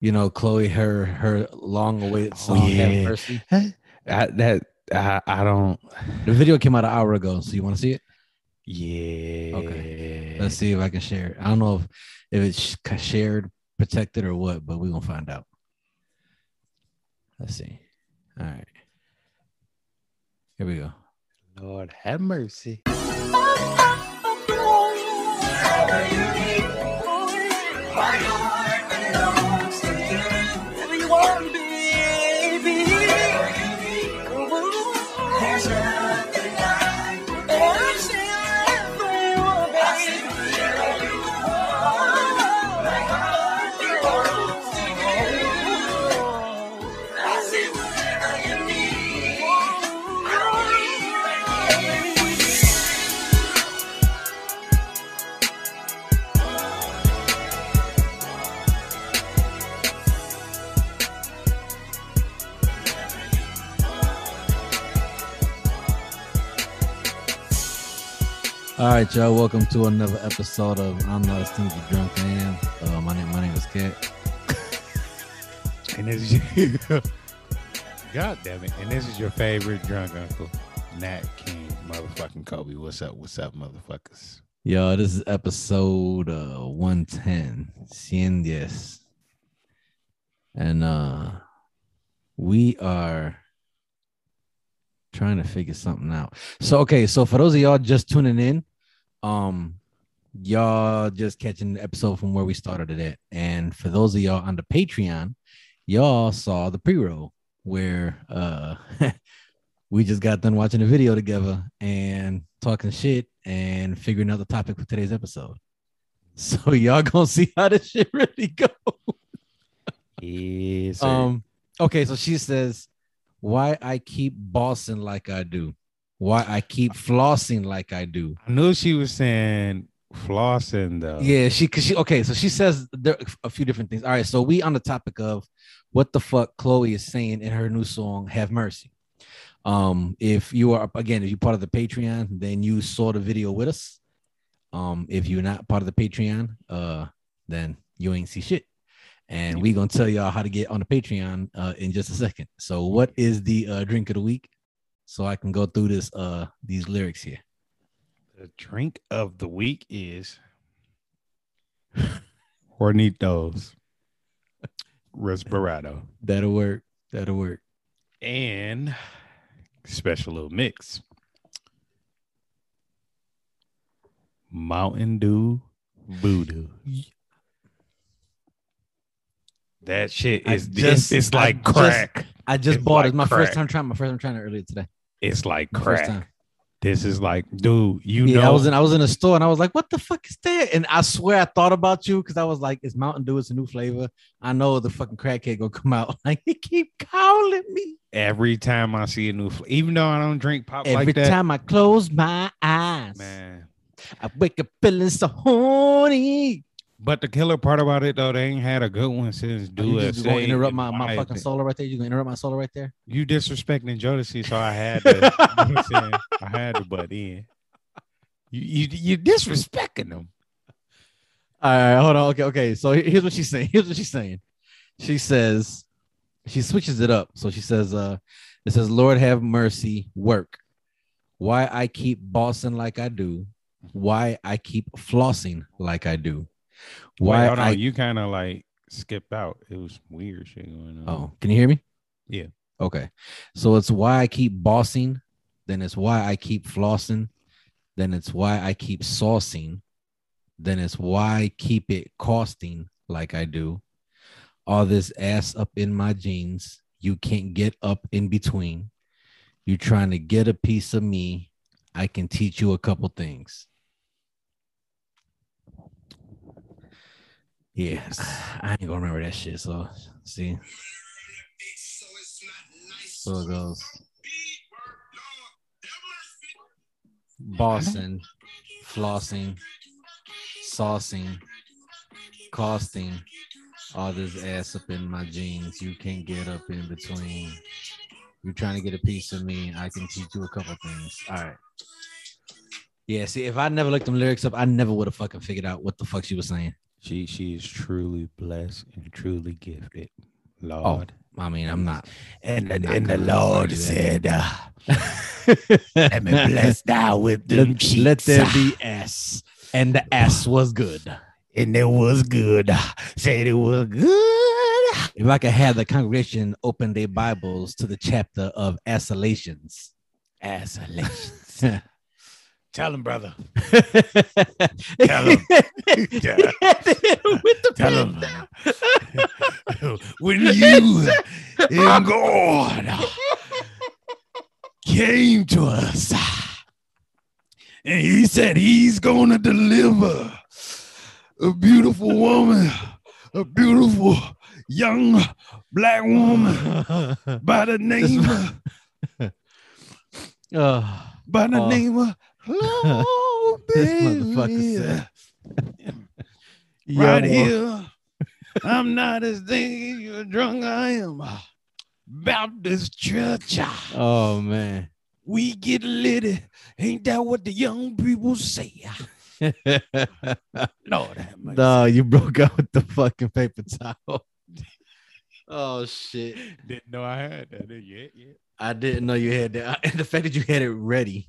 You know, Chloe, her her long awaited Oh, song, Have yeah. Mercy. I, that I, I don't. The video came out an hour ago, so you want to see it? Yeah. Okay. Let's see if I can share it. I don't know if, if it's shared, protected, or what, but we're gonna find out. Let's see. All right. Here we go. Lord have mercy. All right, y'all. Welcome to another episode of I'm Not as Stingy Drunk I Am. Uh, my name, my name is Kat. And this is God damn it. And this is your favorite drunk uncle, Nat King, motherfucking Kobe. What's up? What's up, motherfuckers? Yo, this is episode uh 110. Cien diez. And uh we are trying to figure something out. So okay, so for those of y'all just tuning in, um y'all just catching the episode from where we started it at. And for those of y'all on the Patreon, y'all saw the pre-roll where uh we just got done watching the video together and talking shit and figuring out the topic for today's episode. So y'all gonna see how this shit really go. Yes, sir. Um, okay, so she says, "Why I keep bossing like I do? Why I keep flossing like I do?" I knew she was saying flossing though. Yeah, she cause she okay. So she says there a few different things. All right, so we on the topic of what the fuck Chloe is saying in her new song "Have Mercy." Um, if you are again, if you're part of the Patreon, then you saw the video with us. Um, if you're not part of the Patreon, uh, then you ain't see shit. And we gonna tell y'all how to get on the Patreon uh in just a second. So, what is the uh drink of the week? So I can go through this uh these lyrics here. The drink of the week is Hornitos Reposado That'll work. That'll work. and special little mix. Mountain Dew Voodoo. That shit I is just- it's, I like just- crack. I just It's bought it. It's my crack. first time trying. My first time trying it earlier today. It's like crack. This is like, dude, you yeah, know I was in. I was in a store and I was like, "What the fuck is that?" And I swear I thought about you because I was like, "It's Mountain Dew. It's a new flavor. I know the fucking crackhead gonna come out. Like he keep calling me every time I see a new fl- even though I don't drink pop every like that. time I close my eyes. Man. I wake up feeling so horny. But the killer part about it though, they ain't had a good one since Do you just gonna interrupt my, my fucking solo right there? You gonna interrupt my solo right there? You disrespecting Jodeci, so I had to. you know what I'm saying? I had to butt in. You you you disrespecting them. All right, hold on. Okay, okay. So here's what she's saying. Here's what she's saying. She says, she switches it up. So she says, uh, it says, Lord have mercy, work. Why I keep bossing like I do. Why I keep flossing like I do. Why Why hold on, I you kind of like skipped out. It was weird shit going on. oh, can you hear me? Yeah. Okay. So it's why I keep bossing, then it's why I keep flossing, then it's why I keep saucing, then it's why I keep it costing like I do. All this ass up in my jeans, you can't get up in between. You're trying to get a piece of me, I can teach you a couple things. Yeah, I ain't gonna remember that shit. So see, so it goes. Bossing, flossing, saucing, costing, all this ass up in my jeans. You can't get up in between. You're trying to get a piece of me. I can teach you a couple things. All right. Yeah, see, if I never looked them lyrics up, I never would have fucking figured out what the fuck she was saying. She she is truly blessed and truly gifted. Oh, Lord. I mean, I'm not. and the, not and the Lord said, uh, Let me bless thou with them let, let there be S, and the S was good. And it was good. Said it was good. If I could have the congregation open their Bibles to the chapter of Assolations. Assolations. Tell him, brother. Tell him. With the Tell him. down. when you and God came to us and he said he's going to deliver a beautiful woman, a beautiful young black woman by the name of, Oh, by the Oh. name of oh, This motherfucker baby. said- right yo, here. I'm not as thinking you're drunk. I am Baptist church. Oh man. We get litty. Ain't that what the young people say? Lord have mercy. no, you broke out with the fucking paper towel. Oh shit. Didn't know I had that yet. yet. I didn't know you had that. And the fact that you had it ready.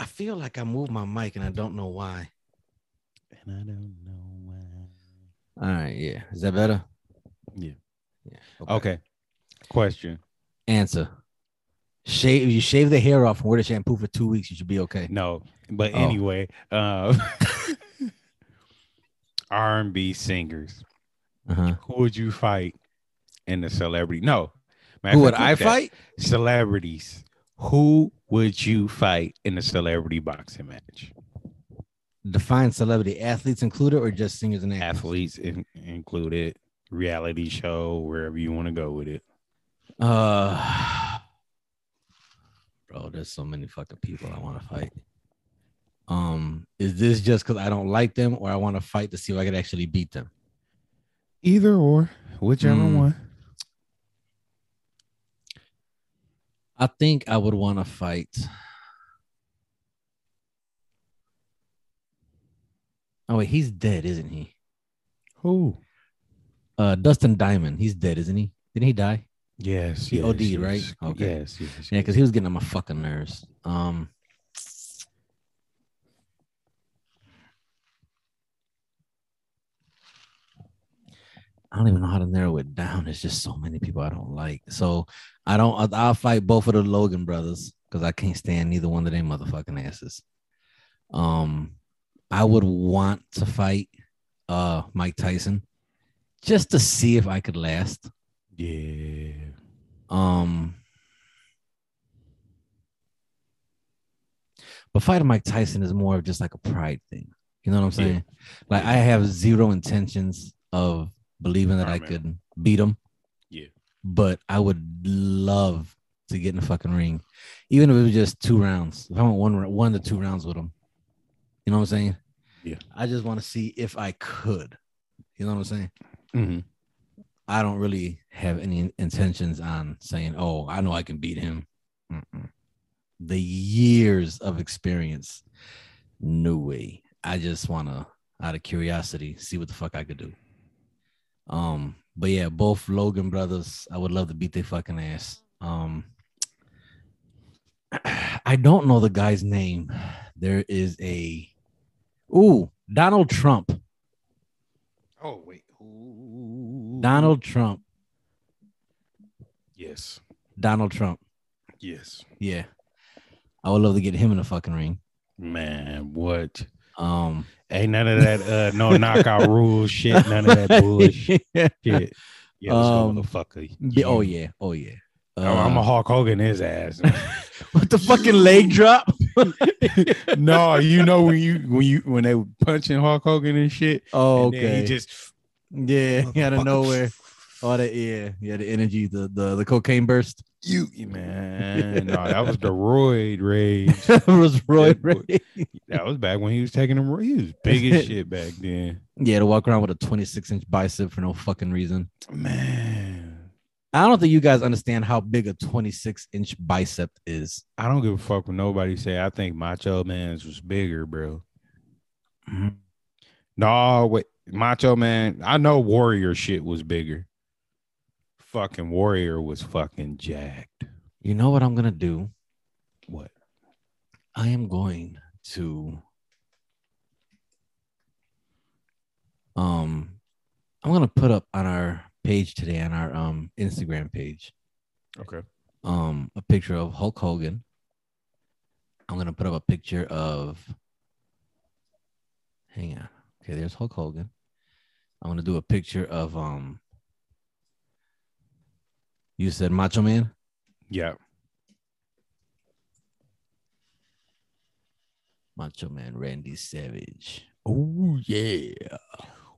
I feel like I moved my mic and I don't know why. And I don't know why. All right, yeah. Is that better? Yeah. Yeah. Okay. Question. Answer. Shave if you shave the hair off and wear the shampoo for two weeks, you should be okay. No, but Oh. anyway, um, R&B singers. Uh-huh. Who would you fight in the celebrity? No. Matter Who would I that. fight? Celebrities. Who would you fight in a celebrity boxing match? Define celebrity athletes included or just singers and actors? Athletes in, included, reality show, wherever you want to go with it. Uh bro, there's so many fucking people I want to fight. Um, is this just because I don't like them or I want to fight to see if I could actually beat them? Either or, whichever Mm. one. I think I would want to fight. Oh wait, he's dead, isn't he? Who? Uh, Dustin Diamond, he's dead, isn't he? Didn't he die? Yes, He yes, OD'd, yes. right? Okay. Yes, yes. Yeah, because he was getting on my fucking nerves. Um, I don't even know how to narrow it down. There's just so many people I don't like. So I don't. I'll- fight both of the Logan brothers because I can't stand neither one of them motherfucking asses. Um, I would want to fight uh Mike Tyson just to see if I could last. yeah. Um, but fighting Mike Tyson is more of just like a pride thing. You know what I'm Yeah. saying? Like I have zero intentions of believing that I man. could beat him. Yeah. But I would love to get in the fucking ring, even if it was just two rounds. If I went one one to two rounds with him, you know what I'm saying? Yeah. I just want to see if I could. You know what I'm saying? hmm I don't really have any intentions on saying, "Oh, I know I can beat him." Mm-mm. The years of experience, no way. I just want to, out of curiosity, see what the fuck I could do. Um, but yeah, both Logan brothers, I would love to beat their fucking ass. Um, I don't know the guy's name. There is a, ooh, Donald Trump. Oh wait. Ooh. Donald Trump. Yes. Donald Trump. Yes. Yeah. I would love to get him in the fucking ring. Man, what? Um Ain't none of that uh no knockout rules shit. None of that bullshit. yeah. Yeah, let's Um, motherfucker. Yeah, oh yeah. Oh yeah. Oh, I'm a Uh, Hulk Hogan his ass. what the fucking leg drop. no, you know when you when you when they were punching Hulk Hogan and shit. oh, and okay. he just yeah, out of nowhere. All that yeah, yeah, the energy, the the, the cocaine burst. You man. No, that was the roid rage. That was Roy That boy- That was back when he was taking them. He was big as shit back then. Yeah, to walk around with a 26 inch bicep for no fucking reason. Man, I don't think you guys understand how big a 26 inch bicep is. I don't give a fuck when nobody say. I think Macho Man's was bigger, bro. Mm-hmm. No, wait, Macho Man. I know Warrior shit was bigger. Fucking Warrior was fucking jacked. You know what I'm gonna do? What? I am going to um I'm gonna put up on our page today on our um Instagram page Okay. um a picture of Hulk Hogan. I'm gonna put up a picture of hang on. Okay, there's Hulk Hogan. I'm gonna do a picture of um you said Macho Man? Yeah. Macho Man Randy Savage. Oh yeah.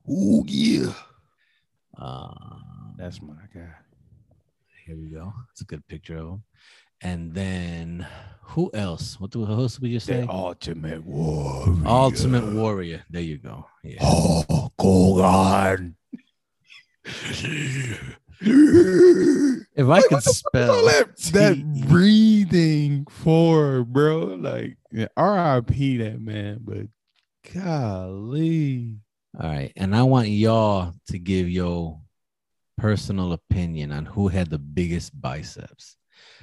Oh yeah. Uh That's my guy. Here we go. It's a good picture of him. And then who else? What the did we just say? The ultimate warrior. Ultimate Warrior. There you go. Yeah. Hulk Hogan. If I could spell that, that breathing for, bro. Like yeah, R.I.P. that man, but golly. All right. And I want y'all to give your personal opinion on who had the biggest biceps.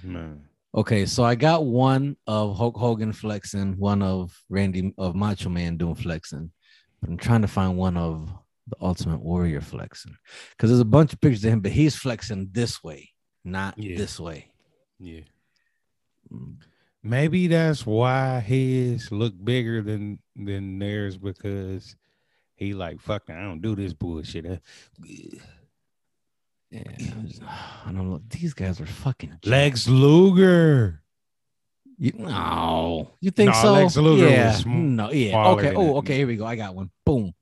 Man. Okay, so I got one of Hulk Hogan flexing, one of Randy of Macho Man doing flexing, but I'm trying to find one of the Ultimate Warrior flexing because there's a bunch of pictures of him, but he's flexing this way, not Yeah. this way. Yeah. Mm. Maybe that's why his look bigger than than theirs because he like fuck. I don't do this bullshit. Uh, Yeah, I I don't know. These guys are fucking jacked. Lex Luger. You, no, you think No, so? Lex Luger yeah, no, yeah. Okay. Oh, okay. Here we go. I got one. Boom.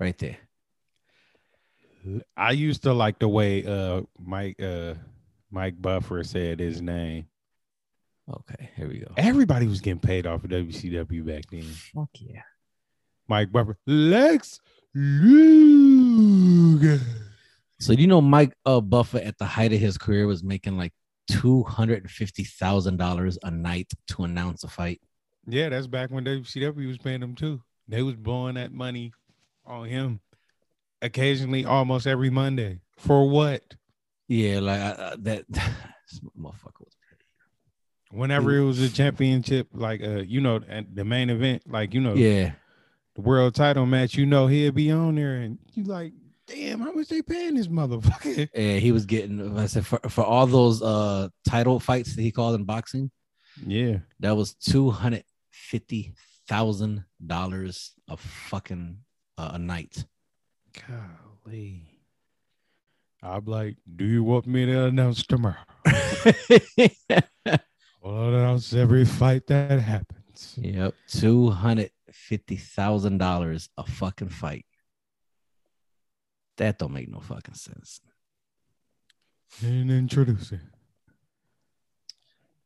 Right there. I used to like the way uh Mike uh Mike Buffer said his name. Okay. Here we go. Everybody was getting paid off of WCW back then. Fuck yeah. Mike Buffer, Lex Luger. So you know Mike uh, Buffer at the height of his career was making like two hundred and fifty thousand dollars a night to announce a fight. Yeah, that's back when WCW was paying them too. They was blowing that money on him occasionally, almost every Monday. For what? Yeah, like uh, uh, that motherfucker was Whenever it was a championship, like uh, you know, and the main event, like you know, yeah. the world title match, you know, he'd be on there, and you like, damn, how much they paying this motherfucker? Yeah, he was getting I said for, for all those uh title fights that he called in boxing, Yeah, that was two hundred fifty thousand dollars a fucking Uh, a night. golly. I'm like, do you want me to announce tomorrow? I'll announce every fight that happens. yep, two hundred fifty thousand dollars a fucking fight. That don't make no fucking sense. And introducing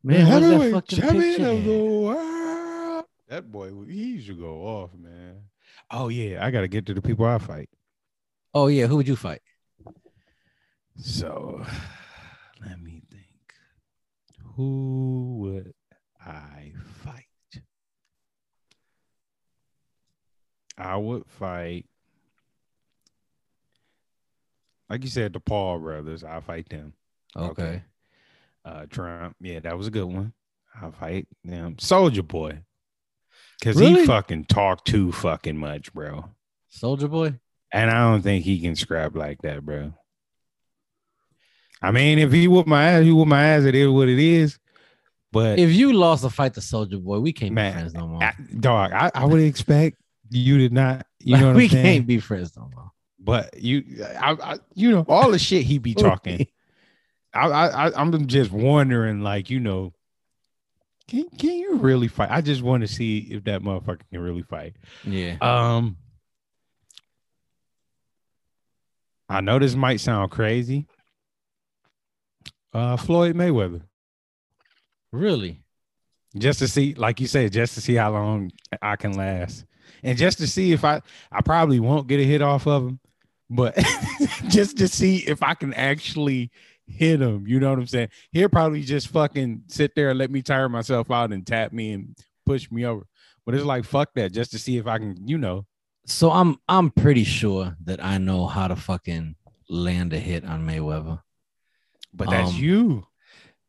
Man, the where's that heavyweight fucking champion picture? of the world. That boy, he should go off, man. Oh yeah, I gotta get to the people I fight. Oh yeah, who would you fight? So let me think. Who would I fight? I would fight, like you said, the Paul brothers. I'll fight them. Okay. Okay. Uh, Trump. Yeah, that was a good one. I'll fight them. Soldier Boy. Cause Really? he fucking talk too fucking much, bro. Soldier Boy. And I don't think he can scrap like that, bro. I mean, if he whoop my ass, he whoop my ass. It is what it is. But If you lost a fight to Soldier Boy, we can't Man, be friends no more. I, dog, I, I would expect you did not. You know we saying? can't be friends no more. But you, I, I, you know, all the shit he be talking. I, I, I'm just wondering, like, you know, can can you really fight? I just want to see if that motherfucker can really fight. yeah. Um, I know this might sound crazy. Uh, Floyd Mayweather, Really? just to see, like you said, just to see how long I can last, and just to see if I, I probably won't get a hit off of him, but just to see if I can actually hit him. You know what I'm saying? He'll probably just fucking sit there and let me tire myself out and tap me and push me over. But it's like fuck that, just to see if I can, you know, So I'm I'm pretty sure that I know how to fucking land a hit on Mayweather. But that's Um, you.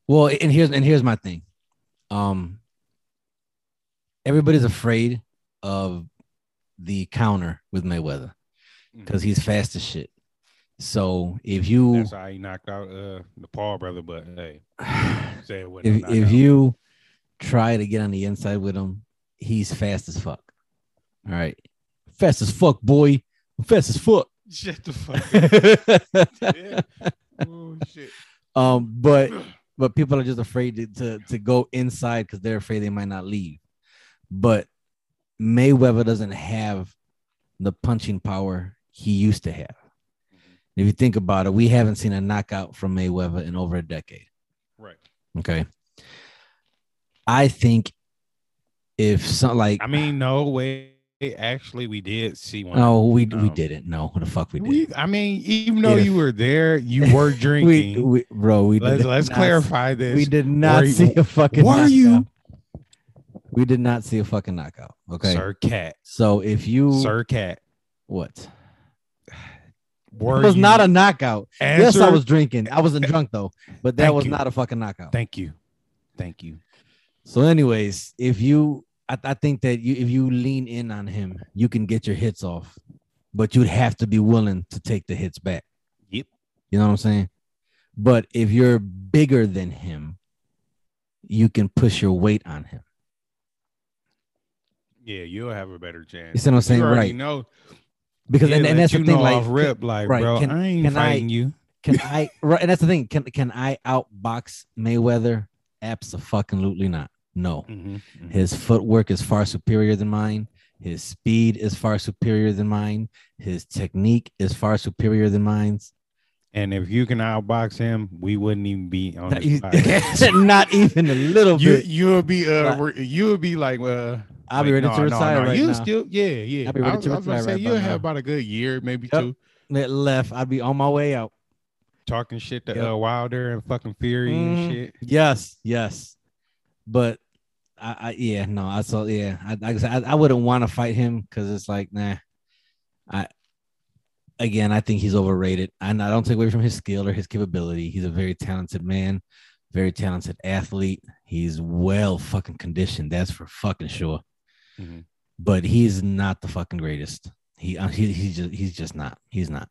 Well, and here's and here's my thing. Um everybody's afraid of the counter with Mayweather because he's fast as shit. So if you That's how he knocked out uh the Paul brother. But hey, say it if if you try to get on the inside with him, he's fast as fuck. All right. Fast as fuck, boy. I'm fast as fuck. shut the fuck up. Oh shit. um, but but people are just afraid to to, to go inside because they're afraid they might not leave. But Mayweather doesn't have the punching power he used to have. If you think about it, we haven't seen a knockout from Mayweather in over a decade. Right. Okay. I think if some like I mean, no way. Actually, we did see one. no, we we um, didn't. No, what the fuck we did. We, I mean, even though If- you were there, you were drinking. we bro, we let's let's not- clarify this. We did not Were you- see a fucking. Were you. We did not see a fucking knockout. Okay. Sir Cat? So if you Sir Cat. what? Were it was you- not a knockout. Yes, I was drinking. I wasn't drunk though, but that Thank was you. not a fucking knockout. Thank you, thank you. So, anyways, if you, I, I think that you, if you lean in on him, you can get your hits off, but you'd have to be willing to take the hits back. Yep. You know what I'm saying? But if you're bigger than him, you can push your weight on him. Yeah, you'll have a better chance. You see what I'm saying? You already Right. know Because and, Yeah, and let that's the thing. Like, rip, like, right, bro, can- I ain't can I- you. can I? Right, and that's the thing. Can can I outbox Mayweather? Absolutely not. No. Mhm, mhm. His footwork is far superior than mine. His speed is far superior than mine. His technique is far superior than mine's. And if you can outbox him, we wouldn't even be on Not, e- not even a little you bit. you'll be uh But- you'll be like uh I'll be ready no, to retire no, right you now. still yeah yeah I'll be ready I was- to I was retire say right you'll have now. about a good year maybe Yep. two That left, I'd be on my way out. talking shit to Yep. uh, Wilder and fucking Fury Mhm. and shit. Yes, yes. But I, I yeah, no, I saw yeah. I like I, said, I, I wouldn't want to fight him because it's like, nah. I again I think he's overrated. And I don't take away from his skill or his capability. He's a very talented man, very talented athlete. He's well fucking conditioned, that's for fucking sure. Mhm. But he's not the fucking greatest. He, uh, he he's just he's just not. He's not.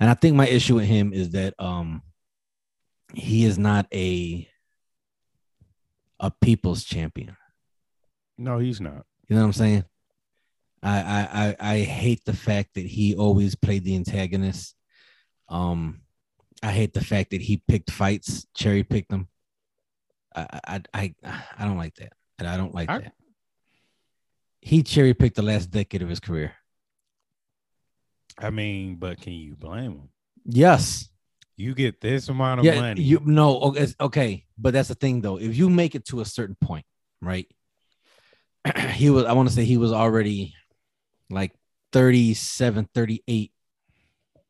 And I think my issue with him is that um he is not a a people's champion. No, he's not. You know what I'm saying? I I I, I hate the fact that he always played the antagonist. Um, I hate the fact that he picked fights, cherry picked them. I I I I don't like that. And I don't like I- that. He cherry picked the last decade of his career. I mean, but can you blame him? Yes. You get this amount of yeah, money. you no, okay, okay, but that's the thing though. If you make it to a certain point, right? he was, I want to say he was already like 37, 38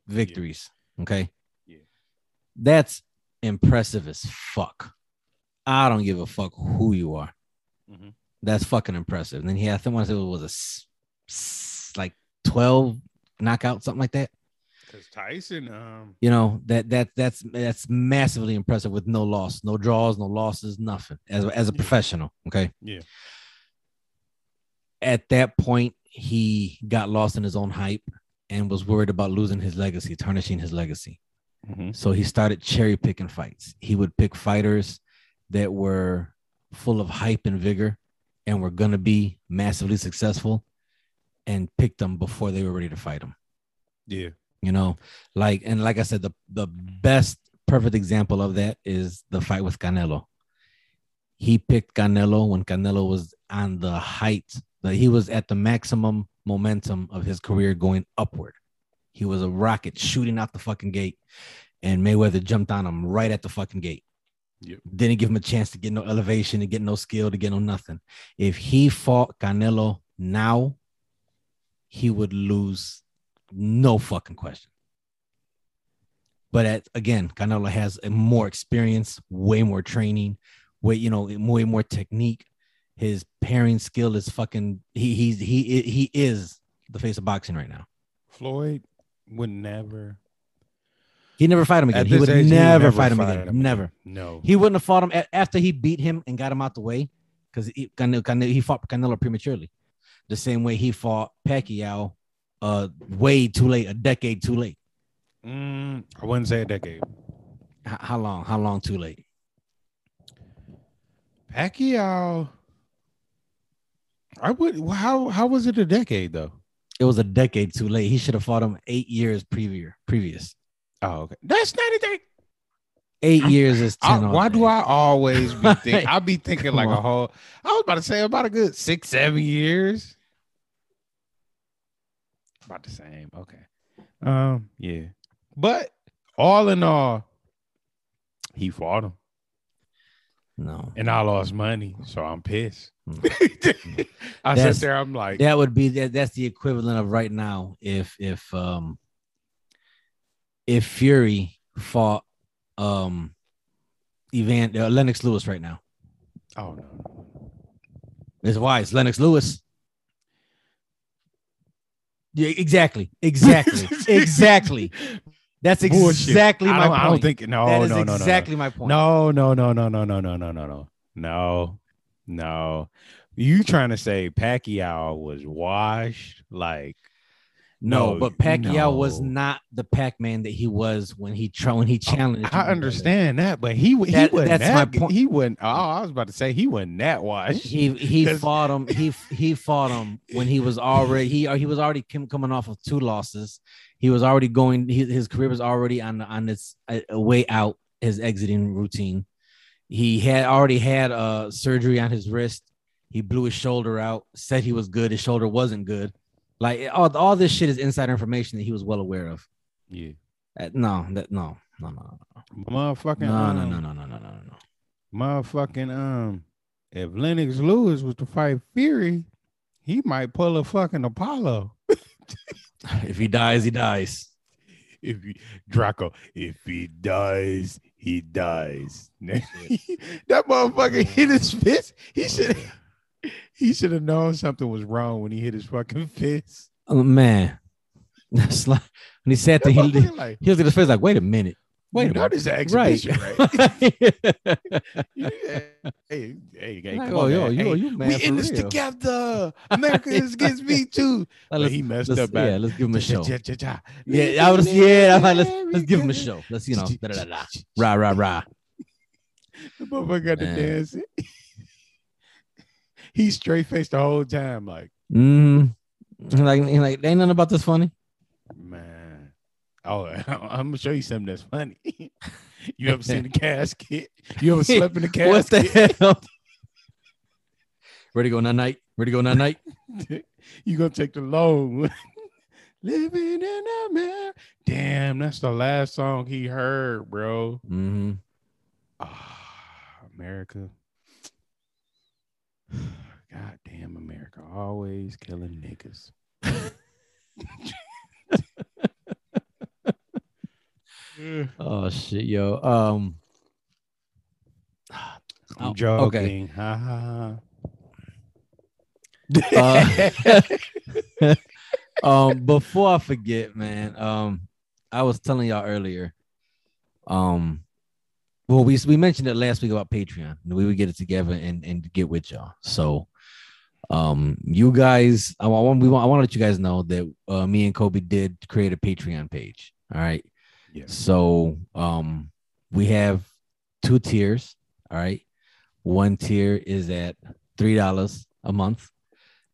victories. Okay. Yeah. That's impressive as fuck. I don't give a fuck who you are. Mhm. That's fucking impressive. And then he had, to say it was a like 12 knockout, something like that Because Tyson, um, you know that that that's that's massively impressive with no loss, no draws, no losses, nothing as a, as a professional. Okay. Yeah. At that point, he got lost in his own hype and was worried about losing his legacy, tarnishing his legacy. mhm. So he started cherry picking fights. He would pick fighters that were full of hype and vigor and were gonna be massively successful, and pick them before they were ready to fight them. yeah, you know like and like i said the the best perfect example of that is the fight with canelo. He picked canelo when canelo was on the height that he was at the maximum momentum of his career going upward. He was a rocket shooting out the fucking gate and mayweather jumped on him right at the fucking gate Yep. didn't give him a chance to get no elevation to get no skill to get no nothing if he fought canelo now he would lose no fucking question. But at, again, Canelo has a more experience, way more training, way you know, way more technique. His pairing skill is fucking. He he's he he is the face of boxing right now. Floyd would never. He never fight him again. He would age, never, never fight him fight again. him Never. No. He wouldn't have fought him after he beat him and got him out the way because he, Cane- Cane- he fought Canelo prematurely, the same way he fought Pacquiao, uh, way too late, a decade too late. Mm, I wouldn't say a decade. H- how long? How long too late? Pacquiao. I would. How how was it a decade though? It was a decade too late. He should have fought him eight years previous. Previous Oh, okay. That's not a decade. 8 years is ten. all why day. do I always be think? I'll be thinking like a whole. I was about to say about a good six, seven years. About the same. Okay. Um. Yeah. But all in all, he fought him, No, and I lost money, so I'm pissed. Hmm. I That's- sit there. I'm like, that would be that. That's the equivalent of right now if if um if Fury fought um Evan uh, Lennox Lewis right now. oh no. It's why it's Lennox Lewis. Yeah, exactly, exactly, exactly. That's exactly I my don't, point. I don't think. No, that is no, no, no, no. my point. No, no, no, no, no, no, no, no, no, no, no, no. You trying to say Pacquiao was washed? Like, no, no, but Pacquiao was not the Pac-Man that he was when he tra- when he challenged. I understand that, but he he wasn't that's my that. point. He wasn't. Oh, I was about to say he wasn't that washed. He he fought him. He he fought him when he was already he he was already com- coming off of two losses. He was already going. His, his career was already on on its uh, way out. His exiting routine. He had already had uh surgery on his wrist. He blew his shoulder out. Said he was good. His shoulder wasn't good. Like all, all this shit is insider information that he was well aware of. yeah, Uh, no, that no, no, no, no. No. Motherfucking. no, no, um, no, no, no, no, no, no, no. Motherfucking. Um, if Lennox Lewis was to fight Fury, he might pull a fucking Apollo. If he dies, he dies. if he, Drago, if he dies, he dies. that motherfucker hit his fist. He should he should have known something was wrong when he hit his fucking fist. Oh man, that's like when he sat there. He, like, he was at his face like, wait a minute, wait a minute. this exhibition, right? right? Yeah, hey, hey, hey, Like, come oh, on, yo, man. you- Hey, you man we in this real. together. America is against me too. Like, let's, he messed up. yeah, let's give him a show. Yeah, I was. Yeah, I'm like, let's let's give him a show. Let's you know, da, da, da, da. rah rah rah. The motherfucker got to Man. He straight faced the whole time, like, Mm. Like like ain't nothing about this funny. man. Oh, I'm gonna show you something that's funny. you ever seen the casket? You ever slept in the casket? What the hell? Ready to go night night. Ready to go night night. you gonna take the loan. Living in America. Damn, that's the last song he heard, bro. Mm-hmm. Ah, America. God damn America. Always killing niggas. Oh shit, yo. Um. I'm Oh, joking. Ha ha Uh, um before I forget, man, um, I was telling y'all earlier. Um, well, we we mentioned it last week about Patreon. and We would get it together and and get with y'all. So, um, you guys, I want we want I want to let you guys know that uh, me and Kobe did create a Patreon page. All right. Yes. So, um, we have two tiers. All right. One tier is at three dollars a month.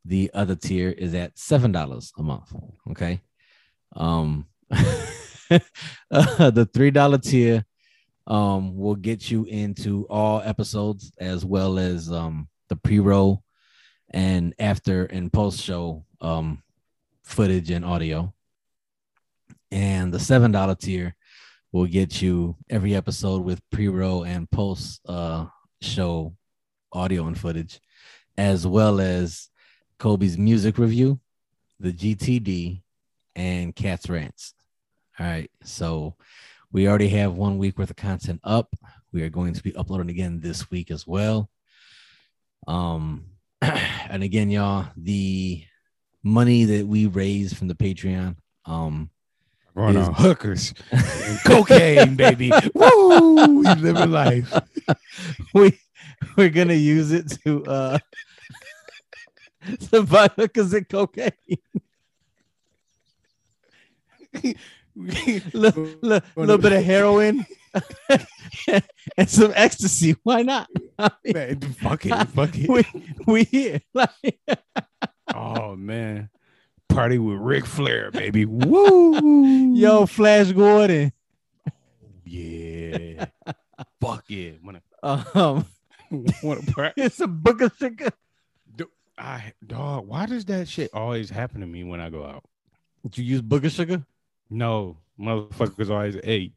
The other tier is at seven dollars a month. Okay. Um, uh, the three dollar tier um will get you into all episodes as well as um the pre-roll and after and post show um footage and audio. And the seven dollar tier will get you every episode with pre-roll and post uh show audio and footage, as well as Kobe's music review, the GTD, and Cat's Rants. All right. So we already have one week worth of content up. We are going to be uploading again this week as well. Um, and again, y'all, the money that we raise from the Patreon. Um, Going Is- on hookers, and cocaine, baby. Woo! Living life. we we're gonna use it to uh to buy hookers and cocaine. little, little, little bit of heroin and some ecstasy. Why not? I mean, Man, fuck it, fuck it. we we here. Like, Oh man, party with Ric Flair, baby. Woo! yo, Flash Gordon. yeah. fuck yeah. Wanna, Um, wanna part? it's a book of sugar. I dog. Why does that shit always happen to me when I go out? Did you use booger sugar? No, motherfuckers always hey,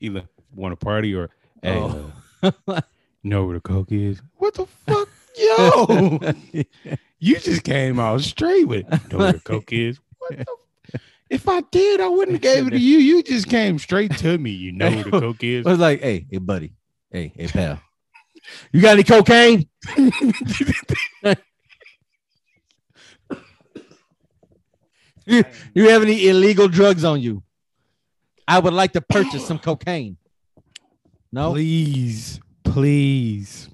either want to party or hey, Oh. uh, know where the coke is. What the fuck, yo? you just came out straight with it. know where the coke is. What the? If I did, I wouldn't have gave it to you. You just came straight to me. You know where the coke is. I was like, hey, hey, buddy. Hey, hey, pal. You got any cocaine? you, you have any illegal drugs on you? I would like to purchase some cocaine. No? Please, please.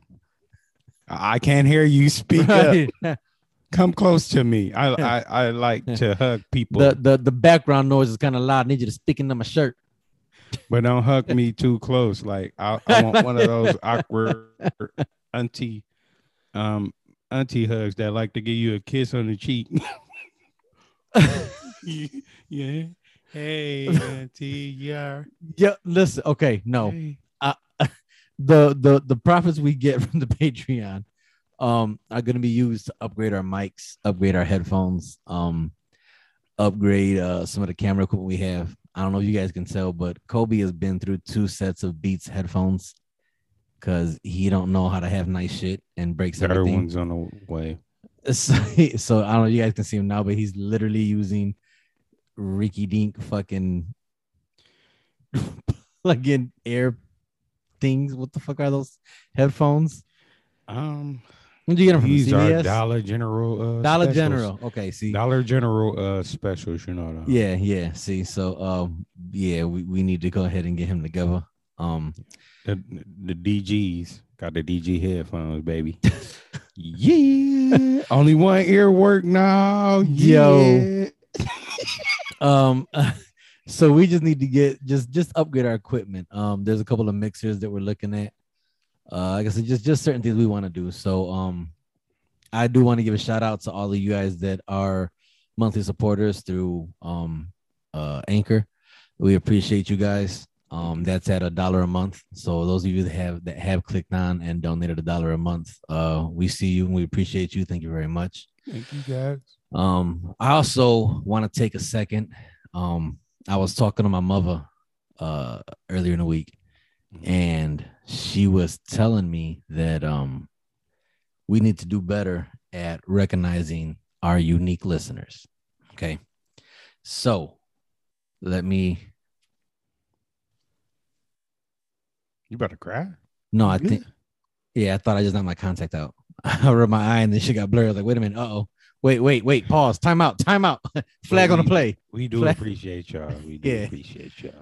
I can't hear you speak up. Come close to me. I I, I like to hug people, the, the the background noise is kind of loud. I need you to stick into my shirt. but don't hug me too close. Like I, I want one of those awkward auntie, um, auntie hugs that like to give you a kiss on the cheek. yeah. Hey, auntie, yeah. Yeah, listen. Okay, no. Hey. The the the profits we get from the Patreon um are going to be used to upgrade our mics, upgrade our headphones, um upgrade uh some of the camera equipment we have. I don't know if you guys can tell, but Kobe has been through two sets of Beats headphones because he don't know how to have nice shit and breaks everything. one's on the way. So, so I don't know. if You guys can see him now, but he's literally using Ricky Dink fucking plug-in air things. What the fuck are those headphones? Um, Where'd you get them from? these are CVS? Dollar General. Uh, Dollar specials. General. Okay, see. Dollar General uh specials. You know. the- Yeah, yeah. See, so um, yeah, we, we need to go ahead and get him together. Um, The, the DGs got the DG headphones, baby. yeah. Only one ear work now. Yo. Yeah. um so we just need to get just just upgrade our equipment. Um there's a couple of mixers that we're looking at. Uh i guess it's just just certain things we want to do. So um i do want to give a shout out to all of you guys that are monthly supporters through um uh anchor. We appreciate you guys. Um that's at a dollar a month. So those of you that have that have clicked on and donated a dollar a month uh we see you and we appreciate you. Thank you very much. Thank you guys. um, I also want to take a second. Um, I was talking to my mother uh earlier in the week, and she was telling me that um we need to do better at recognizing our unique listeners. Okay. So let me You about to cry? no, I think yeah, I thought I just knocked my contact out. I rubbed my eye and then she got blurred. I was like, wait a minute, uh oh. Wait, wait, wait, pause, time out, time out. Flag on the play. we do Flag- appreciate y'all. We do Yeah. appreciate y'all.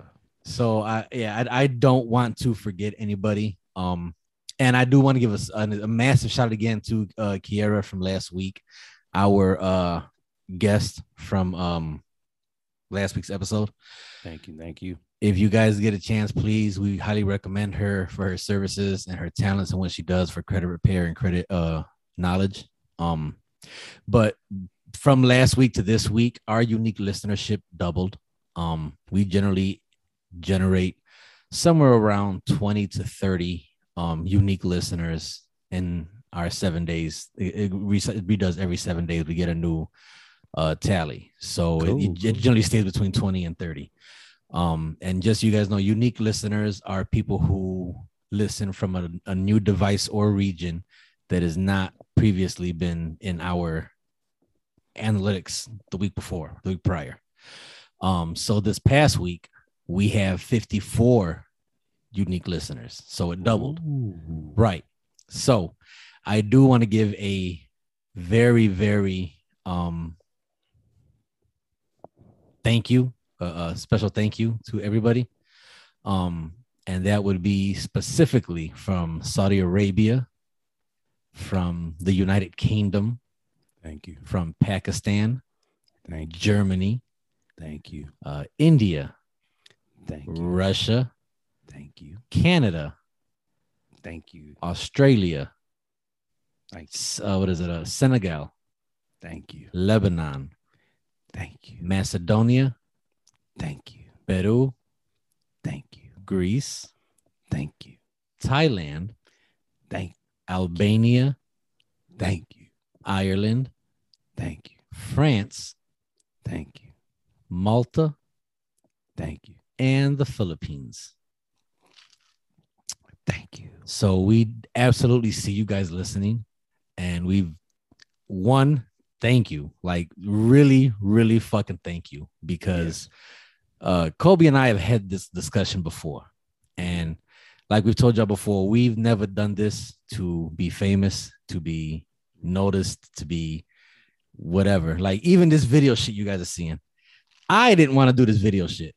So I yeah, I, I don't want to forget anybody. Um, and I do want to give us a, a massive shout out again to uh Kiera from last week, our uh guest from um last week's episode. Thank you. Thank you. If you guys get a chance, please, we highly recommend her for her services and her talents and what she does for credit repair and credit uh knowledge. Um, but from last week to this week, our unique listenership doubled. Um, we generally generate somewhere around 20 to 30 um unique listeners in our seven days. It, it, redoes every seven days. We get a new uh tally. So it- Cool, it, it generally stays between 20 and 30. Um, and just so you guys know, unique listeners are people who listen from a, a new device or region that has not previously been in our analytics the week before, the week prior. Um, so this past week, we have 54 unique listeners. So it doubled. Ooh. Right. So I do want to give a very, very um thank you, uh, a special thank you to everybody. Um, and that would be specifically from Saudi Arabia, from the United Kingdom, Thank you. from Pakistan, Thank you. Germany, Thank you. uh, India, Thank you. Russia, Thank you. Canada, Thank you. Australia, Thank you. Uh, what is it? Uh, Senegal, Thank you. Lebanon, Thank you. Macedonia, Thank you. Peru, Thank you. Greece, Thank you. Thailand, Thank Albania, thank you. Ireland, Thank you. France, Thank you. Malta, Thank you. and the Philippines. Thank you. So we absolutely see you guys listening, and we've one thank you, like really, really fucking thank you because uh Kobe and I have had this discussion before, and like we've told y'all before, we've never done this to be famous, to be noticed, to be whatever. Like even this video shit you guys are seeing, I didn't want to do this video shit.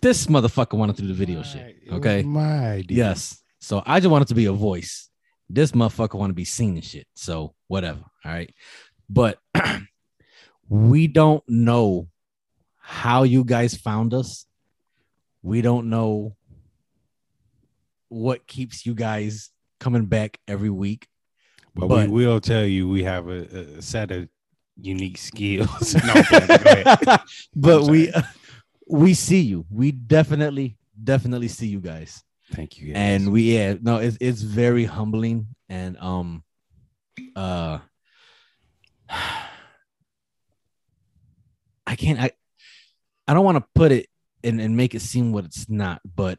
This motherfucker wanted to do the video shit. Okay. My idea. Yes. So I just wanted to be a voice. This motherfucker want to be seen and shit. So whatever. All right. But we don't know how you guys found us. We don't know what keeps you guys coming back every week. But, But- we will tell you we have a, a set of unique skills. no, but we we see you. We definitely definitely see you guys. Thank you. guys. and we yeah no it's it's very humbling and um uh i can't i i don't want to put it and, and make it seem what it's not but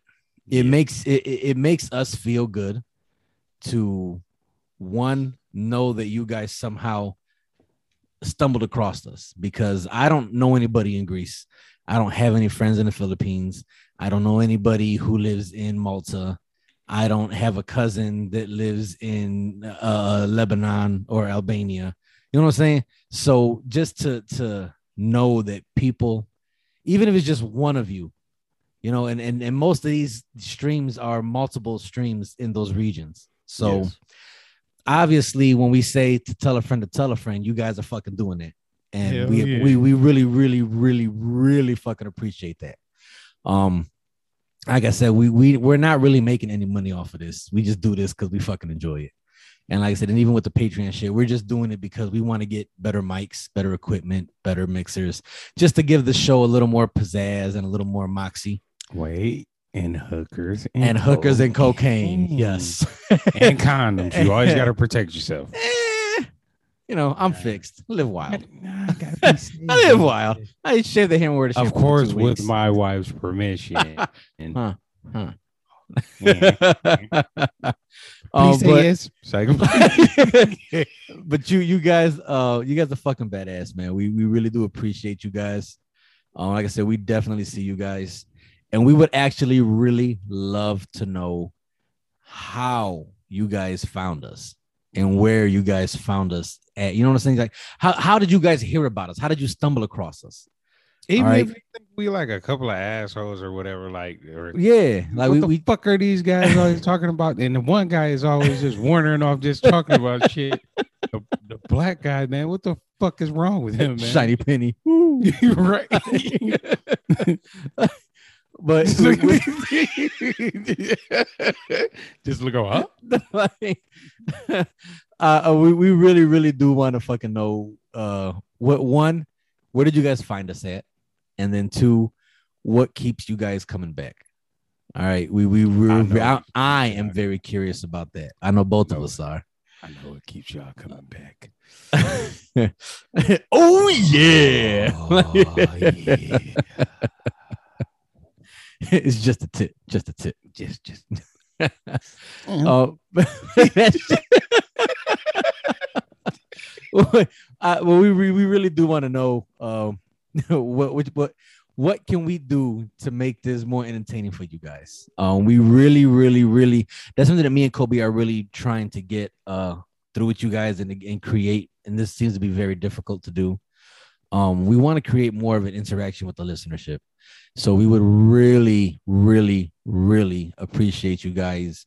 it Yeah. makes it, it it makes us feel good to one know that you guys somehow stumbled across us because i don't know anybody in greece i don't have any friends in the philippines I don't know anybody who lives in Malta. I don't have a cousin that lives in uh, Lebanon or Albania. You know what I'm saying? So just to to know that people, even if it's just one of you, you know, and and, and most of these streams are multiple streams in those regions. So Yes. obviously, when we say to tell a friend to tell a friend, you guys are fucking doing it, and Hell we yeah. we we really really really really fucking appreciate that. Um, like I said, we we we're not really making any money off of this. We just do this because we fucking enjoy it. And like I said, and even with the Patreon shit, we're just doing it because we want to get better mics, better equipment, better mixers, just to give the show a little more pizzazz and a little more moxie. Wait, and hookers And hookers and cocaine, yes. and condoms. You always got to protect yourself. Eh, you know, I'm fixed. Live wild. I safe. I live wild. I shave the with Of course, with my wife's permission. And Huh, huh. Yeah. Um, but- yes. But you you guys uh you guys are fucking badass man we we really do appreciate you guys um like i said we definitely see you guys and we would actually really love to know how you guys found us and where you guys found us at you know what i'm saying like how, how did you guys hear about us how did you stumble across us Even right. if you think we like a couple of assholes or whatever, like, or yeah like what we, the we fuck are these guys always talking about? And the one guy is always just wandering off, just talking about shit. The, the black guy, man, what the fuck is wrong with him, man? shiny penny right. but just, look, oh, huh? like, uh, uh, we, we really, really do want to fucking know uh what one, where did you guys find us at? And then two, what keeps you guys coming back? All right. We we we I I, I, I am very curious about that. I know both of No. us are. I know it keeps y'all coming back. oh yeah. Oh, yeah. it's just a tip, just a tip. Just, just. Oh, well, I, well, we we really do want to know um, what which what what can we do to make this more entertaining for you guys? Um, we really, really, really that's something that me and Kobe are really trying to get uh through with you guys and and create. And this seems to be very difficult to do. Um, we want to create more of an interaction with the listenership. So we would really, really, really appreciate you guys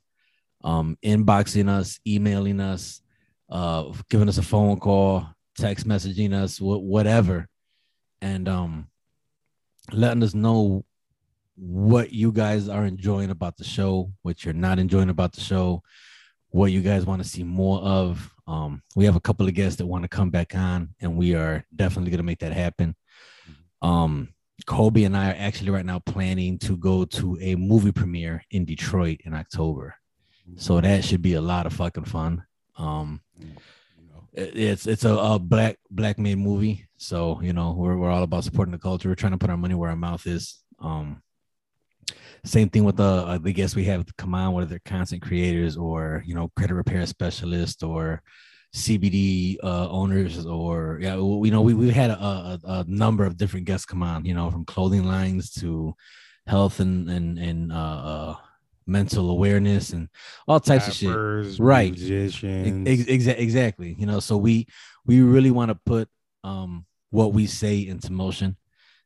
um, inboxing us, emailing us, uh, giving us a phone call, text messaging us, wh- whatever, and um, letting us know what you guys are enjoying about the show, what you're not enjoying about the show, what you guys want to see more of. Um, we have a couple of guests that want to come back on, and we are definitely going to make that happen. Um, Kobe and I are actually right now planning to go to a movie premiere in Detroit in October. So that should be a lot of fucking fun. Um, it's it's a, a black black made movie, so you know we're we're all about supporting the culture. We're trying to put our money where our mouth is. Um, same thing with the uh, the guests we have come on, whether they're content creators or you know credit repair specialists or CBD uh, owners or yeah, you know we we had a, a, a number of different guests come on, you know, from clothing lines to health and and and uh, uh, mental awareness and all types of shit. Right. Musicians. Ex- exa- exactly. You know, so we we really want to put um what we say into motion.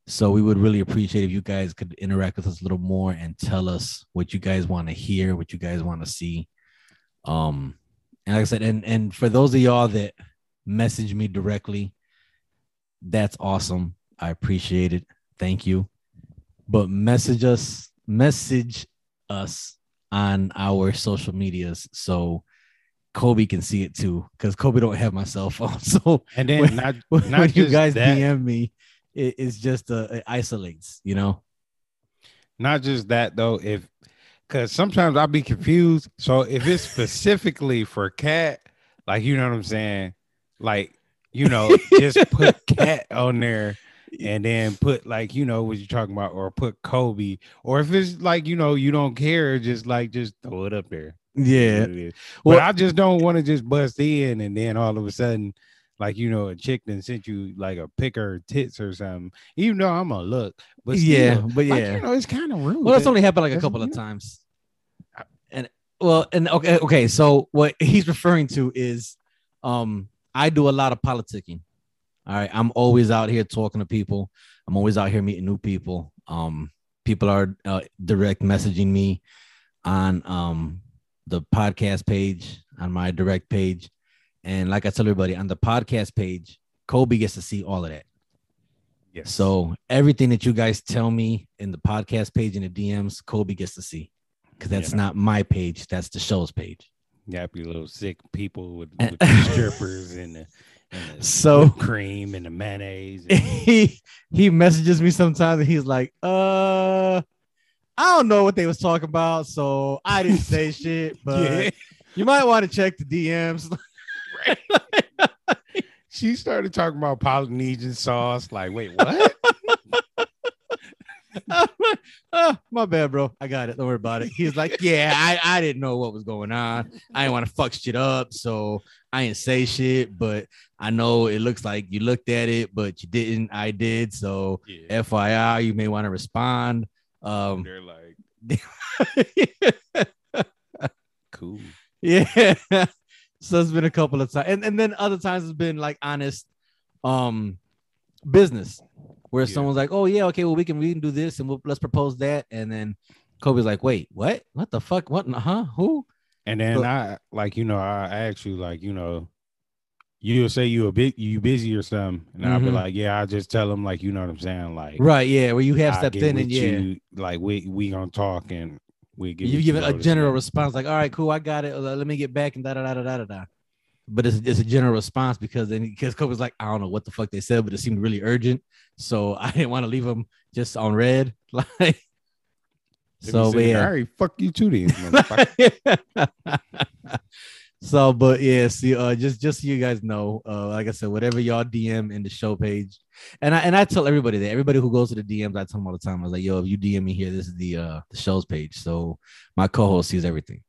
So we would really appreciate if you guys could interact with us a little more and tell us what you guys want to hear, what you guys want to see. Um, and like I said, and and for those of y'all that message me directly, that's awesome. I appreciate it. Thank you. But message us, message us on our social medias so Kobe can see it too, because Kobe don't have my cell phone. So and then when- not when not you guys that, DM me, it, it's just uh, it isolates, you know. not just that though. If because sometimes I'll be confused. So if it's specifically for cat, like you know what I'm saying, like you know, just put cat on there and then put like you know what you're talking about, or put Kobe, or if it's like you know you don't care, just like just throw it up there. Yeah. Is. Well- I just don't want to just bust in and then all of a sudden, like you know, a chick then sent you like a pick her tits or something. Even though I'm gonna look, but still, yeah, but like, yeah. you know, it's kind of rude. well, that's that- only happened like a couple of times. And well, and okay, okay. So what he's referring to is um I do a lot of politicking. All right. I'm always out here talking to people. I'm always out here meeting new people. Um, people are uh, direct messaging me on um the podcast page, on my direct page. And like I tell everybody on the podcast page, Kobe gets to see all of that. yes. So everything that you guys tell me in the podcast page and the DMs, Kobe gets to see. Because that's Yeah. not my page, that's the show's page. Yeah, yappy little sick people with, with the strippers and the, and the So cream and the mayonnaise. and- he he messages me sometimes and he's like, uh I don't know what they was talking about, so I didn't say shit, but yeah. you might want to check the DMs. She started talking about Polynesian sauce. Like, wait, what? oh, my bad, bro. I got it. Don't worry about it. He's like, yeah, I, I didn't know what was going on. I didn't want to fuck shit up, so I didn't say shit. But I know it looks like you looked at it, but you didn't. I did. So yeah. FYI, you may want to respond. Um, They're like, cool. yeah. So it's been a couple of times, and and then other times it's been like honest, um, business where Yeah. someone's like, "Oh yeah, okay, well we can we can do this and we'll, let's propose that," and then Kobe's like, "Wait, what? What the fuck? What? Huh? Who?" And then But- I like, you know, I ask you, like, you know, you'll say you a bit you busy or something, and I'll be Mhm. like, yeah, I just tell them like, you know what I'm saying, like, Right? Yeah, where you have I stepped in and yeah, you, like we we gonna talk and we give you give it a general response. like, "All right, cool, I got it. Let me get back and da da da da da da." But it's, it's a general response because then because Kobe's like, I don't know what the fuck they said, but it seemed really urgent, so I didn't want to leave them just on red. Like, so yeah. all right, fuck you too, then. motherfucker." so but yeah see uh just just so you guys know uh like i said whatever y'all dm in the show page and i and i tell everybody that everybody who goes to the dms i tell them all the time i was like yo if you dm me here this is the uh the show's page. So my co-host sees everything.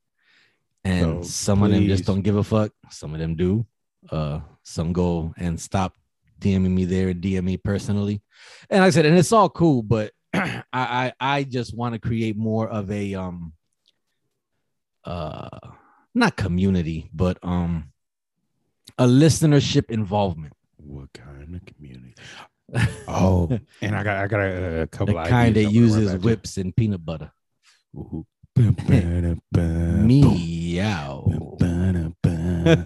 And So, some of them just don't give a fuck. Some of them do. Uh some go and stop dming me there and dm me personally. And like i said and it's all cool but i i, I just want to create more of a um uh not community but um a listenership involvement what kind of community? Oh, and I got I got a, a couple the kind that I'm gonna run uses whips and peanut butter. Ooh. Bum, ba-da, bum, Meow. bum, ba-da, bum,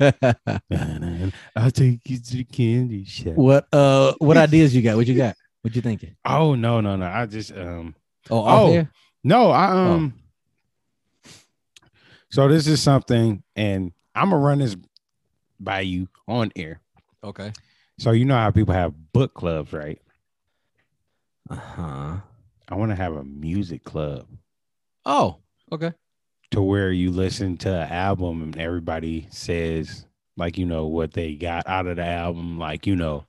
ba-da. I'll take you to the candy shop. what uh what ideas you got? What you got? What you thinking? Oh no, no, no. I just um Oh, Oh. no, I um so this is something and I'm gonna run this by you on air. Okay. So you know how people have book clubs, right? Uh-huh. I want to have a music club Oh, okay. to where you listen to an album and everybody says like you know what they got out of the album, like you know,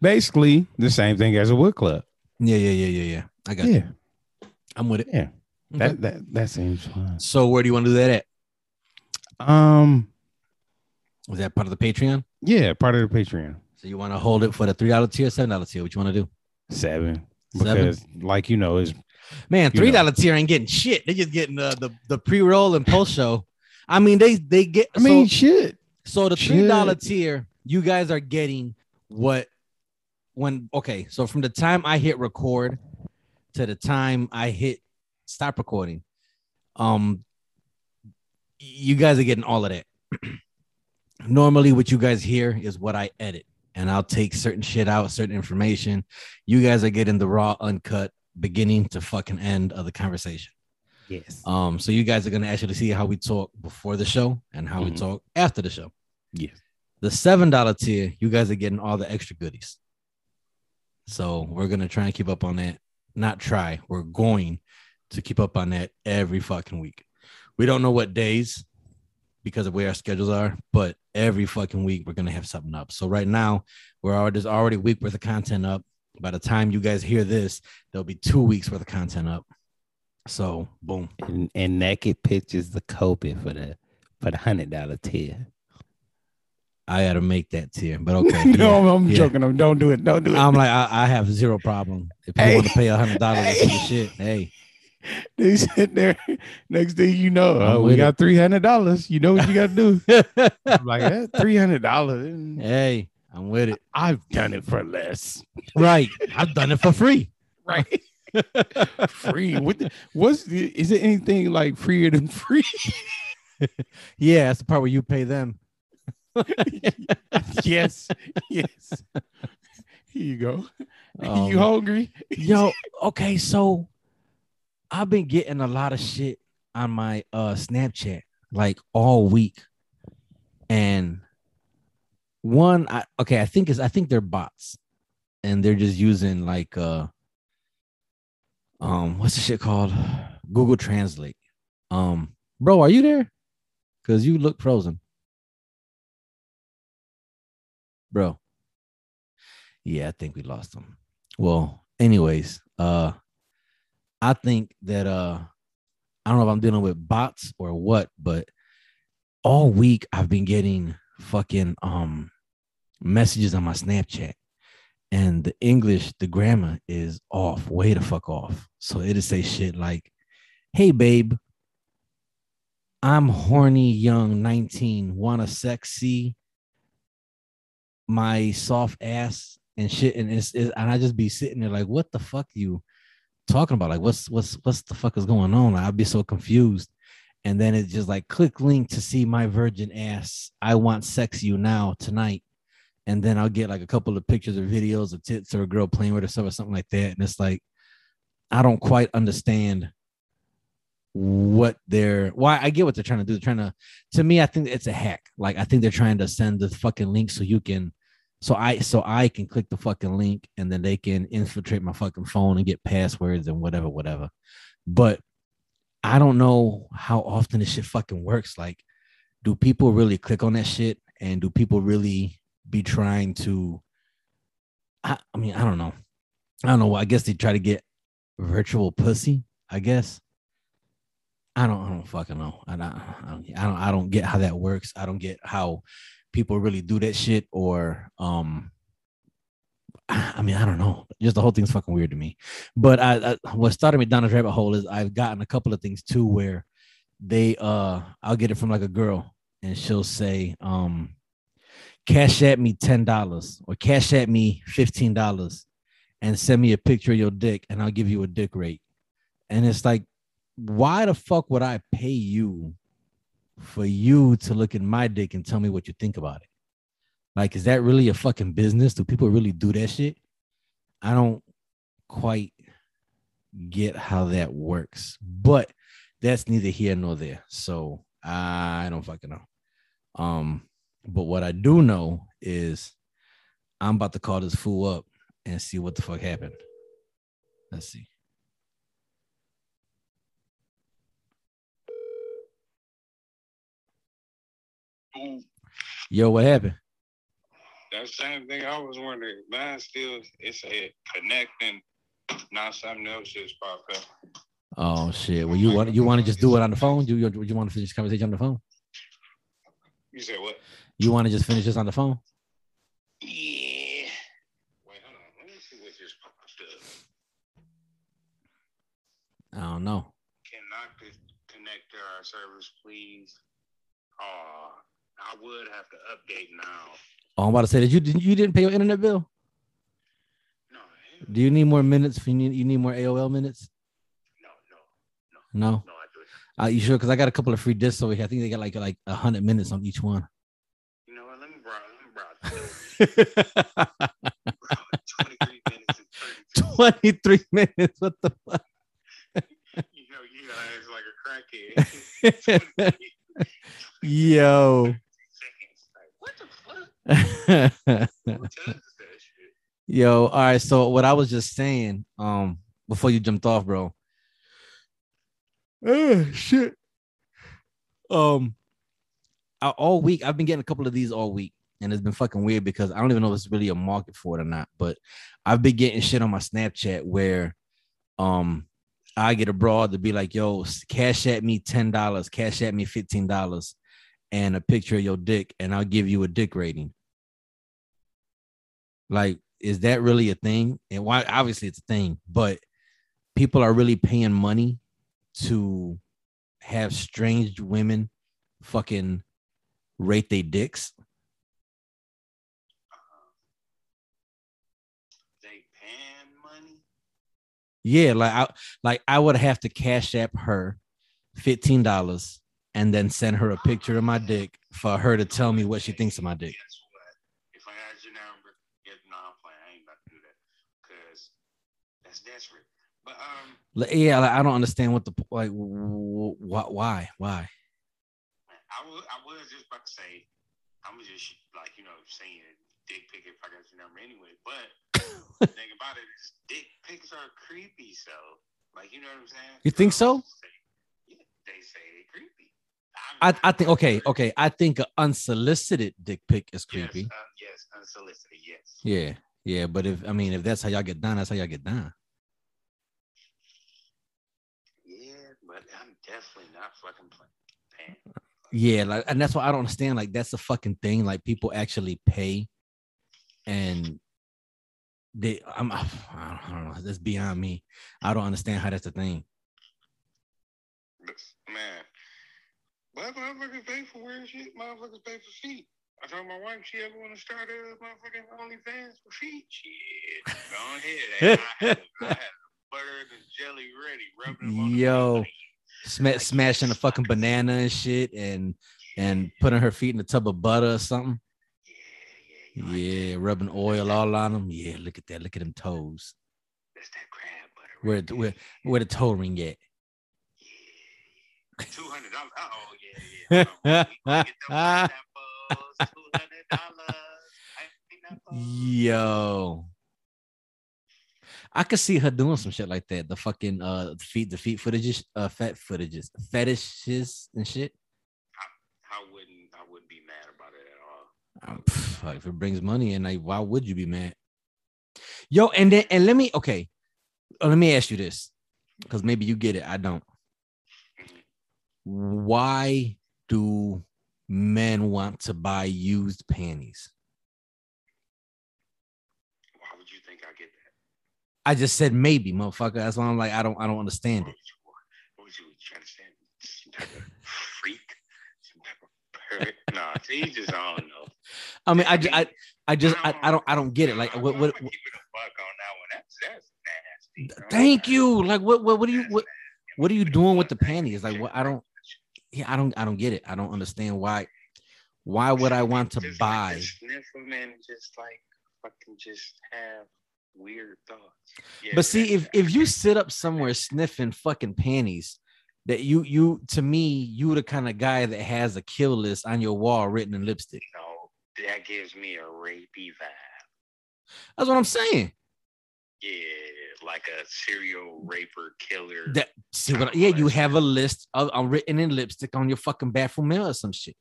basically the same thing as a book club. Yeah, yeah, yeah, yeah, yeah. I got you. Yeah, I'm with it. yeah. Okay. That that that seems fun. so where do you want to do that at? Um, Was that part of the Patreon? yeah, part of the Patreon So you want to hold it for the three dollar tier, seven dollar tier? What you want to do? seven Seven? because like you know is Man, three dollar tier ain't getting shit. They just getting uh, the the pre roll and post show. I mean, they they get. I mean shit. so the three dollar tier, you guys are getting what when okay. So from the time I hit record to the time I hit stop recording, um, you guys are getting all of that. Normally, what you guys hear is what I edit, and I'll take certain shit out, certain information. You guys are getting the raw, uncut, beginning to fucking end of the conversation. Yes. Um, so you guys are gonna actually see how we talk before the show and how we Mhm. talk after the show. Yes. The seven dollar tier, you guys are getting all the extra goodies. So we're gonna try and keep up on that. Not try, we're going to keep up on that every fucking week. We don't know what days because of where our schedules are, but every fucking week we're gonna have something up. So right now, we're already there's already a week worth of content up. By the time you guys hear this, there'll be two weeks worth of content up. So boom. And, and naked pictures the Kobe for the for the hundred dollar tier. I gotta make that tier, but okay. no, yeah, I'm yeah. joking. I'm, don't do it. Don't do it. I'm like, I, I have zero problem. If you Hey. want to pay a hundred dollars Hey. shit, hey, they sit there. Next thing you know, with we got three hundred dollars. You know what you got to do? I'm like that three hundred dollars. hey, I'm with it. I've done it for less. Right, I've done it for free. Right. free. What? The, what's the, is it anything like freer than free? Yeah, that's the part where you pay them. yes. Yes. Here you go. Um, you hungry? Yo, okay, so I've been getting a lot of shit on my uh Snapchat like all week. And one I okay, I think is I think they're bots and they're just using like uh um what's the shit called? Google Translate. Um bro, are you there? Cuz you look frozen. Bro. Yeah, I think we lost him. Well, anyways, uh I think that uh I don't know if I'm dealing with bots or what, but all week I've been getting fucking um messages on my Snapchat and the English, the grammar is off, way the fuck off. So it'll say shit like, Hey babe, I'm horny young 19, wanna sexy my soft ass and shit. And it's, it's and I just be sitting there like, what the fuck you talking about? Like, what's what's what's the fuck is going on? I'd be so confused. And then it's just like click link to see my virgin ass. I want sex you now tonight. And then I'll get like a couple of pictures or videos of tits or a girl playing with herself or something like that. And it's like, I don't quite understand what they're why I get what they're trying to do. They're trying to to me, I think it's a hack. Like I think they're trying to send the fucking link so you can so I so I can click the fucking link and then they can infiltrate my fucking phone and get passwords and whatever, whatever. But I don't know how often this shit fucking works. Like, do people really click on that shit? And do people really be trying to I, I mean, I don't know. I don't know. I guess they try to get virtual pussy, I guess. I don't I don't fucking know. I don't I don't I don't, I don't get how that works. I don't get how people really do that shit or um I mean, I don't know. Just the whole thing's fucking weird to me. But I, I what started me down this rabbit hole is I've gotten a couple of things too where they uh I'll get it from like a girl and she'll say, um, cash app me ten dollars or cash app me fifteen dollars and send me a picture of your dick and I'll give you a dick rate. And it's like, why the fuck would I pay you for you to look at my dick and tell me what you think about it? Like, is that really a fucking business? Do people really do that shit? I don't quite get how that works, but that's neither here nor there. So I don't fucking know. Um, but what I do know is I'm about to call this fool up and see what the fuck happened. Let's see. Ooh, Yo, what happened? that same thing I was wondering. Mine still it a connecting. not something else just popped up. Oh shit. Well, you want you want to just do it on the phone? You you, you want to finish the conversation on the phone? You said what? You want to just finish this on the phone? Yeah. Wait, hold on. Let me see what just popped up. I don't know. Cannot connect to our service, please. Oh, I would have to update now. Oh, I'm about to say that you didn't you didn't pay your internet bill. No, Do you need more minutes? You need you need more AOL minutes? no, no, No. no. I do. Uh, you sure? Because I got a couple of free discs over here. I think they got like like a hundred minutes on each one. You know what? Let me browse. Let me browse. Twenty-three minutes. Twenty three minutes. What the fuck? You know, you know, it's like a crackhead. Yo. seconds. Like, what the fuck? Who does that shit? Yo, all right. So what I was just saying, um, before you jumped off, bro. Oh shit. Um, I- all week I've been getting a couple of these all week, and it's been fucking weird because I don't even know if it's really a market for it or not. But I've been getting shit on my Snapchat where, um, I get a broad to be like, "Yo, cash app me ten dollars, cash app me fifteen dollars, and a picture of your dick, and I'll give you a dick rating." Like, is that really a thing? And why? Obviously, it's a thing, but people are really paying money to have strange women fucking rate their dicks. They pan money. Yeah, like I like I would have to cash app her fifteen dollars and then send her a picture of my dick for her to tell me what she thinks of my dick. If I had your number, yeah, no, I'm playing. I ain't about to do that because that's desperate. But um, yeah, like, I don't understand what the like. wh- wh- Why? Why? I was I was just about to say, I'm just like you know saying dick pic if I got your number anyway. But the thing about it is, dick pics are creepy. So, like, you know what I'm saying? You think so? Yeah, they say they creepy. I, I'm- think okay, okay. I think an unsolicited dick pic is creepy. Yes, uh, yes, unsolicited. Yes. Yeah, yeah. But if I mean, if that's how y'all get down, that's how y'all get down. Yeah, but I'm definitely not fucking playing. Yeah, like, and that's why I don't understand. Like, that's a fucking thing. Like, people actually pay, and they, I'm, I don't, I don't know. That's beyond me. I don't understand how that's a thing. Man, what motherfuckers pay for weird shit? Motherfuckers pay for feet. I told my wife she ever want to start a motherfucking OnlyFans for feet. Shit, go ahead. I had, I had butter and jelly ready, rubbing them on the Yo. feet. Smashing a fucking banana and shit, and and putting her feet in a tub of butter or something. Yeah, yeah, like Yeah, rubbing oil all on them. Yeah, look at that. Look at them toes. That's that crab butter. Where right where where the toe ring at? Two hundred dollars. Oh yeah, yeah. Hold on. We gonna get them. Two hundred dollars. Yo. I could see her doing some shit like that. The fucking uh feet, the feet footages, uh fat footages, fetishes and shit. I wouldn't. I wouldn't be mad about it at all. Um, if it brings money in, like why would you be mad? Yo, and then and let me okay, uh, let me ask you this, because maybe you get it, I don't. Why do men want to buy used panties? Why would you think I get that? I just said maybe, motherfucker. That's why I'm like, I don't, I don't understand it. what would you trying to say? Some type of freak? Some type of pervert? nah, see, just I don't know. I mean, I, I, I just, I, I don't, I don't get it. Like, what, what, keep it a buck on that one. That's nasty. Thank you. Like what what what are you what what are you doing with the panties? Like what I don't yeah, I don't I don't get it. I don't understand why why would I want to Just buy Like to sniff them and just like fucking just have weird thoughts. Yeah, But see, if if you sit up somewhere sniffing fucking panties, that you you to me, you the kind of guy that has a kill list on your wall written in lipstick. no, that gives me a rapey vibe. That's what I'm saying. Yeah, like a serial raper killer. That see what? Yeah, you have a list of written in lipstick on your fucking bathroom mirror or some shit.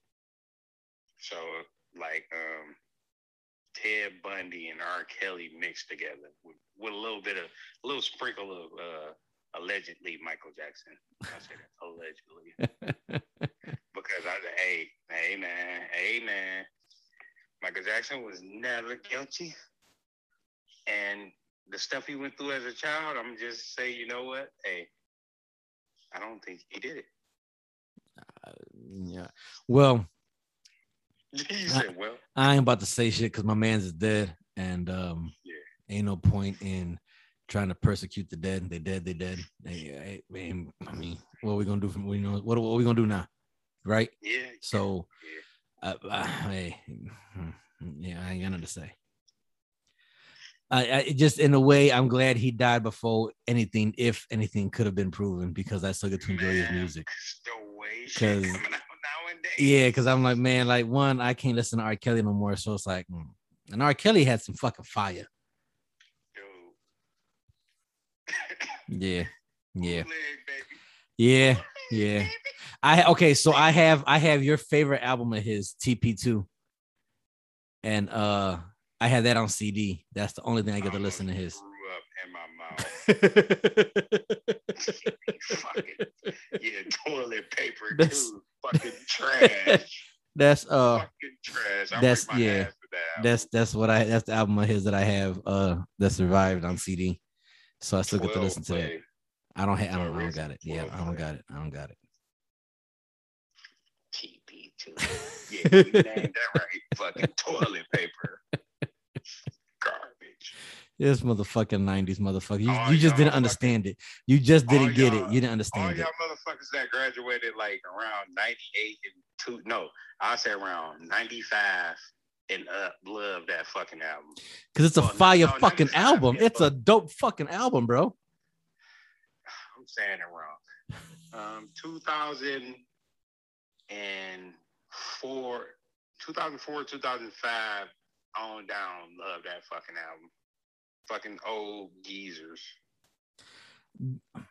So like um Ted Bundy and R. Kelly mixed together with, with a little bit of a little sprinkle of uh allegedly Michael Jackson. I said allegedly. because I hey, hey man, hey man. Michael Jackson was never guilty. And the stuff he went through as a child, I'm just say, you know what? Hey, I don't think he did it. Yeah. Well, said, well, I ain't about to say shit because my man's is dead, and um, Yeah. ain't no point in trying to persecute the dead. They dead. They dead. They, I, mean, I mean, what are we gonna do from you know what, what are we gonna do now, right? yeah. So, uh, uh, hey, hmm, yeah, I ain't got nothing to say. I, I just in a way, I'm glad he died before anything, if anything, could have been proven because I still get to enjoy his music. The way shit 'Cause- out. Yeah, because I'm like, man, like one, I can't listen to R. Kelly no more. So it's like, mm. and R. Kelly had some fucking fire. Yeah, yeah, yeah, yeah. I okay, so I have I have your favorite album of his, TP2, and uh, I had that on CD. That's the only thing I get to listen to his. Grew up in my mouth. fucking, yeah, toilet paper That's- too. Fucking trash. That's uh, fucking trash. I that's- yeah, that that's that's what I that's the album of his that I have uh that survived on CD. So I still get to 12 listen to that. play. I don't have I don't, I don't got it. Yeah, 12 I don't got it. I don't got it. TP2. Yeah, you named that right. Fucking toilet paper. Garbage. This motherfucking 90s motherfucker. You, you just didn't understand it. You just didn't get it. y'all- didn't All understand it. y'all motherfuckers that graduated like around 98 and two, no, I say around 95 and up love that fucking album. Because it's a Well, fire no, fucking album. It's a dope fucking album, bro. I'm saying it wrong. Um, 2004, 2004, 2005 on down, love that fucking album. Fucking old geezers.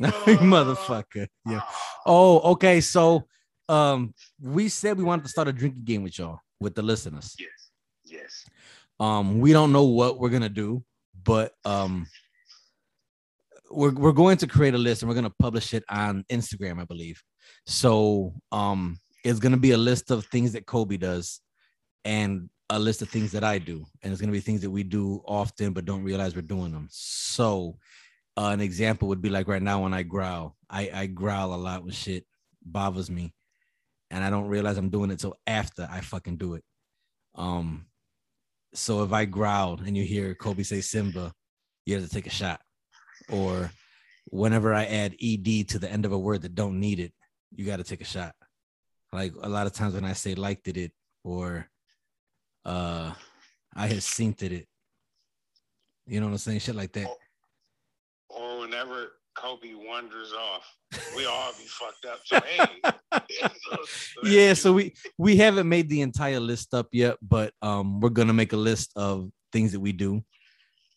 Motherfucker. Yeah. Oh, okay. So um we said we wanted to start a drinking game with y'all, with the listeners. Yes. Yes. Um, we don't know what we're gonna do, but um we're we're going to create a list and we're gonna publish it on Instagram, I believe. So um it's gonna be a list of things that Kobe does and a list of things that I do. And it's gonna be things that we do often but don't realize we're doing them. So uh, an example would be like right now when I growl. I, I growl a lot when shit bothers me. And I don't realize I'm doing it till after I fucking do it. Um so if I growled and you hear Kobe say Simba, you have to take a shot. Or whenever I add ed to the end of a word that don't need it, you got to take a shot. Like a lot of times when I say liked it, or uh I had synced it, you know what I'm saying? Shit like that. Or whenever Kobe wanders off, we all be fucked up. So hey. yeah so we we haven't made the entire list up yet but um we're gonna make a list of things that we do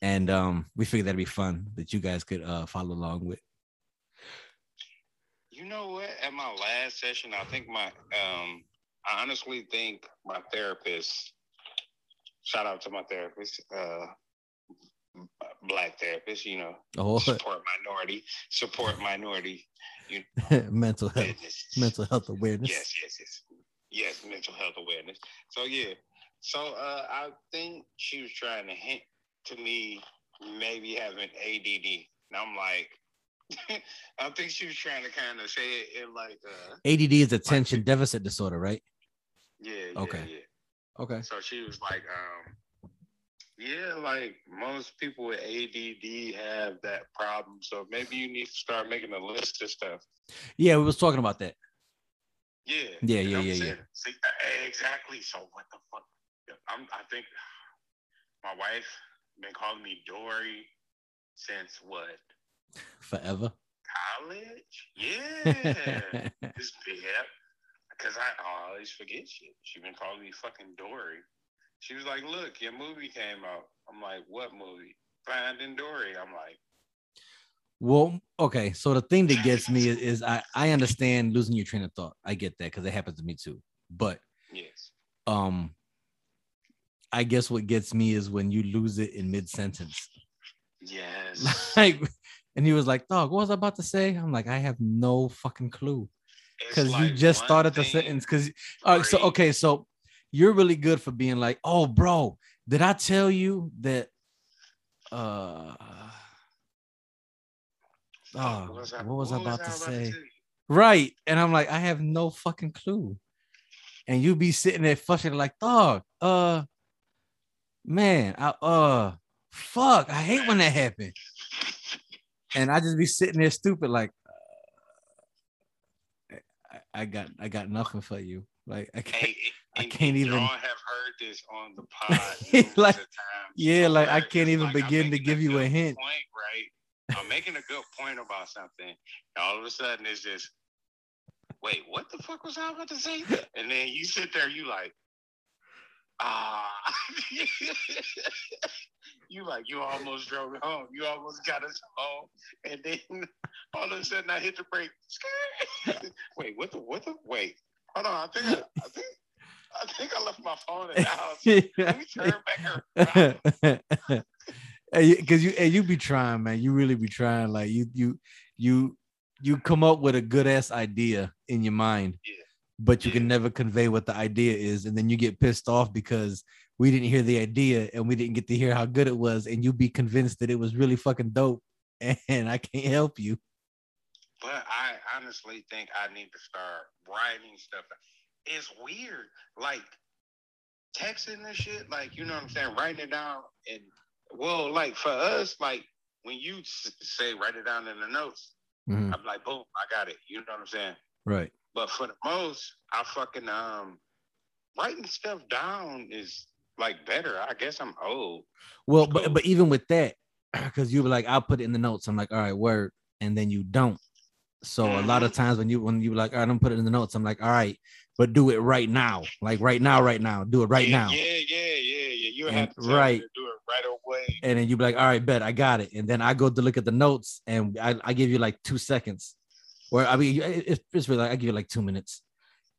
and um we figured that'd be fun that you guys could uh follow along with You know what? At my last session, I think my um I honestly think my therapist shout out to my therapist, uh black therapist, you know, oh support minority, support minority you mental health business. mental health awareness Yes, yes, yes. Yes, mental health awareness. So yeah. So uh I think she was trying to hint to me maybe having ADD. And I'm like I think she was trying to kind of say it in like uh add is attention deficit disorder right yeah, yeah, Okay. yeah. Okay So she was like, um, Yeah, like most people with ADD have that problem. So maybe you need to start making a list of stuff. Yeah, we was talking about that. Yeah. Yeah, yeah, I'm yeah, See, uh, exactly. So what the fuck? I'm, I think my wife been calling me Dory since what? Forever. College? Yeah. this yeah. Because I always forget shit. She been calling me fucking Dory. She was like, "Look, your movie came out." I'm like, "What movie?" Finding Dory. I'm like, Well, okay. So the thing that gets me is, is I I understand losing your train of thought. I get that because it happens to me too. But "Yes." um, I guess what gets me is when you lose it in mid sentence. Yes. like, and he was like, "Dog, what was I about to say?" I'm like, "I have no fucking clue." Because like you just one started the sentence. Because all right, so okay, so you're really good for being like, oh, bro, did I tell you that? Uh, oh, was I- what was I about to tell say? Right, and I'm like, I have no fucking clue. And you be sitting there frustrated, like, dog, uh, man, I, uh, fuck, I hate when that happens. And I just be sitting there stupid, like, uh, I, got, I got nothing for you. Like, I can't. Hey, I can't even- Y'all have heard this on the pod. Like, yeah, like, I can't even like, begin to give you a hint. Point, right? I'm making a good point about something. And all of a sudden, it's just, wait, what the fuck was I about to say? And then you sit there, you like, ah, you like, you almost drove me home. You almost got us home, and then all of a sudden, I hit the brake. wait, what the what the wait? Hold on, I think I, I think I think I left my phone in the house. Let me turn back around. because you and you be trying, man. You really be trying. Like you, you, you, you come up with a good ass idea in your mind, Yeah. But you can never convey what the idea is, and then you get pissed off because we didn't hear the idea and we didn't get to hear how good it was, and you be convinced that it was really fucking dope, and I can't help you. But I honestly think I need to start writing stuff. It's weird, like texting and shit. Like you know what I'm saying, writing it down. And well, like for us, like when you say write it down in the notes, Mhm. I'm like, boom, I got it. You know what I'm saying? Right. But for the most, I fucking um writing stuff down is like better. I guess I'm old. Well, Cool. but but even with that, because you were like, I'll put it in the notes. I'm like, all right, word, and then you don't. So a lot of Mhm. times when you when you were like, all right, I'm put it in the notes. I'm like, all right, but do it right now, like right now, right now, do it right yeah, now. Yeah, yeah, yeah, yeah. You And- have to right. to do it right away. And then you be like, all right, bet I got it. And then I go to look at the notes, and I, I give you like two seconds, or I mean, you- it- it's, it's really like I give you like two minutes.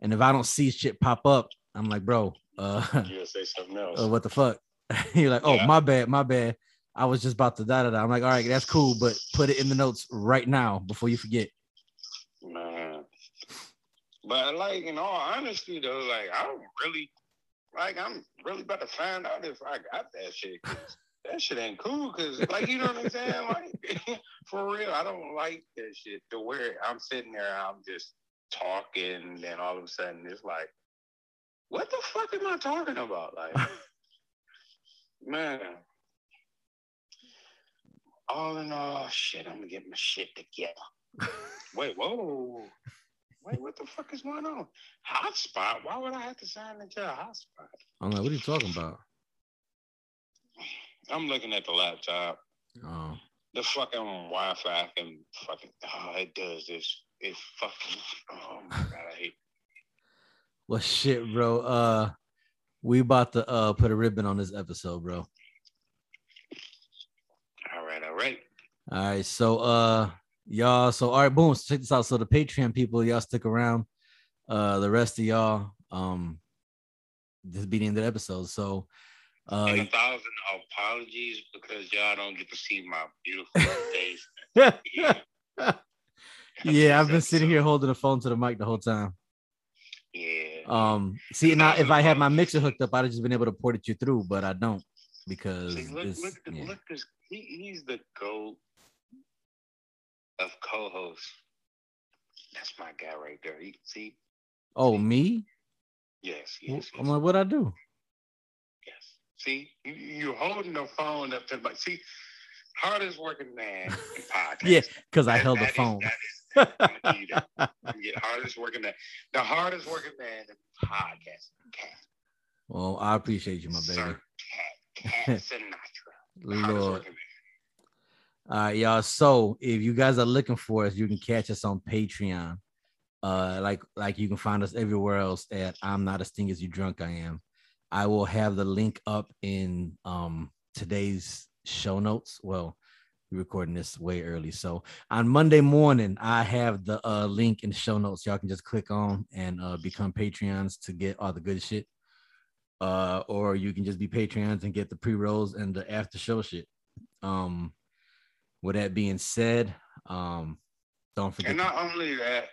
And if I don't see shit pop up, I'm like, bro, uh, You'll say something else. uh, what the fuck? You're like, oh, Yeah. my bad, my bad. I was just about to da da da. I'm like, all right, that's cool, but put it in the notes right now before you forget. Man. But like in all honesty though, like I don't really like I'm really about to find out if I got that shit. That shit ain't cool because like you know what I'm saying? Like for real, I don't like that shit to where I'm sitting there, I'm just talking, and then all of a sudden it's like, what the fuck am I talking about? Like man. All in all, shit, I'm gonna get my shit together. Wait, whoa. Wait, what the fuck is going on? Hotspot? Why would I have to sign into a hotspot? I'm like, what are you talking about? I'm looking at the laptop. Oh, The fucking Wi-Fi can fucking oh, it does this. It fucking oh my god, I hate it. well, shit, bro. Uh, we about to uh put a ribbon on this episode, bro. all right, all right. All right, so uh, y'all. So all right, boom. So check this out. So the Patreon people, y'all stick around. Uh, the rest of y'all, um, this be the end of the episode. So, uh, and a thousand apologies because y'all don't get to see my beautiful face. Yeah. yeah, I've been sitting here holding the phone to the mic the whole time. Yeah. Um, see now if I had my mixer hooked up, I'd have just been able to port it you through, but I don't because See, look, look, yeah. look, this. He, he's the goat of co-hosts. That's my guy right there. You can see. oh me. Yes, Wh- yes, I'm like, what I do? See, you, you're holding the phone up to the mic. See, hardest working man in podcast. Yeah, because I held the that is- phone. that is- I'm gonna give you that. Yeah, hardest working man. The hardest working man in podcast. Cat. Well, I appreciate you, my baby. Sir Cat. Cat Sinatra. Lord. All right, y'all. So if you guys are looking for us, you can catch us on Patreon. Uh, like like you can find us everywhere else at I'm not as sting as you drunk I am. I will have the link up in um today's show notes. Well, we're recording this way early. So on Monday morning, I have the uh link in the show notes. Y'all can just click on and uh become Patreons to get all the good shit. Uh, or you can just be Patreons and get the pre-rolls and the after show shit. Um with that being said, um, don't forget. And not only that,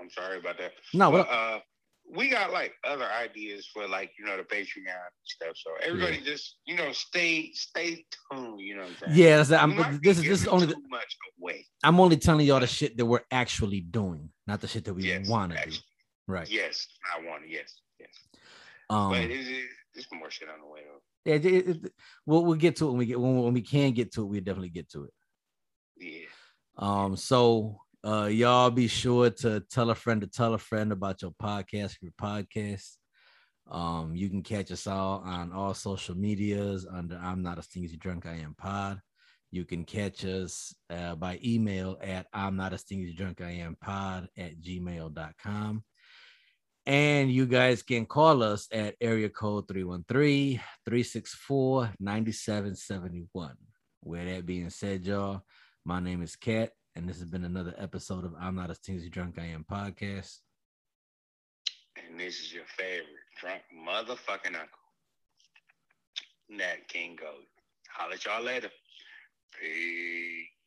I'm sorry about that. no, But, uh, we got like other ideas for like you know the Patreon stuff. So everybody just you know stay stay tuned. You know what I'm saying? yeah, that's, I'm, this is this is only the, much away. I'm only telling y'all the shit that we're actually doing, not the shit that we Yes, want to do. Right. Yes, I want it. Yes, yes. Um. but it, it, it's more shit on the way though. yeah, it, it, it- we'll we'll get to it when we get when, when we can get to it. We will definitely get to it. Yeah. Um. So, uh, y'all be sure to tell a friend to tell a friend about your podcast. Your podcast. Um, you can catch us all on all social medias under I'm not a stingy drunk I am pod. You can catch us uh, by email at I'm not a stingy drunk I am pod at gmail.com. And you guys can call us at area code 313 364 9771. With that being said, y'all, my name is Kat, and this has been another episode of I'm Not a Stingy Drunk I Am podcast. And this is your favorite drunk motherfucking uncle, Nat King Gold. Holler at y'all later. Peace.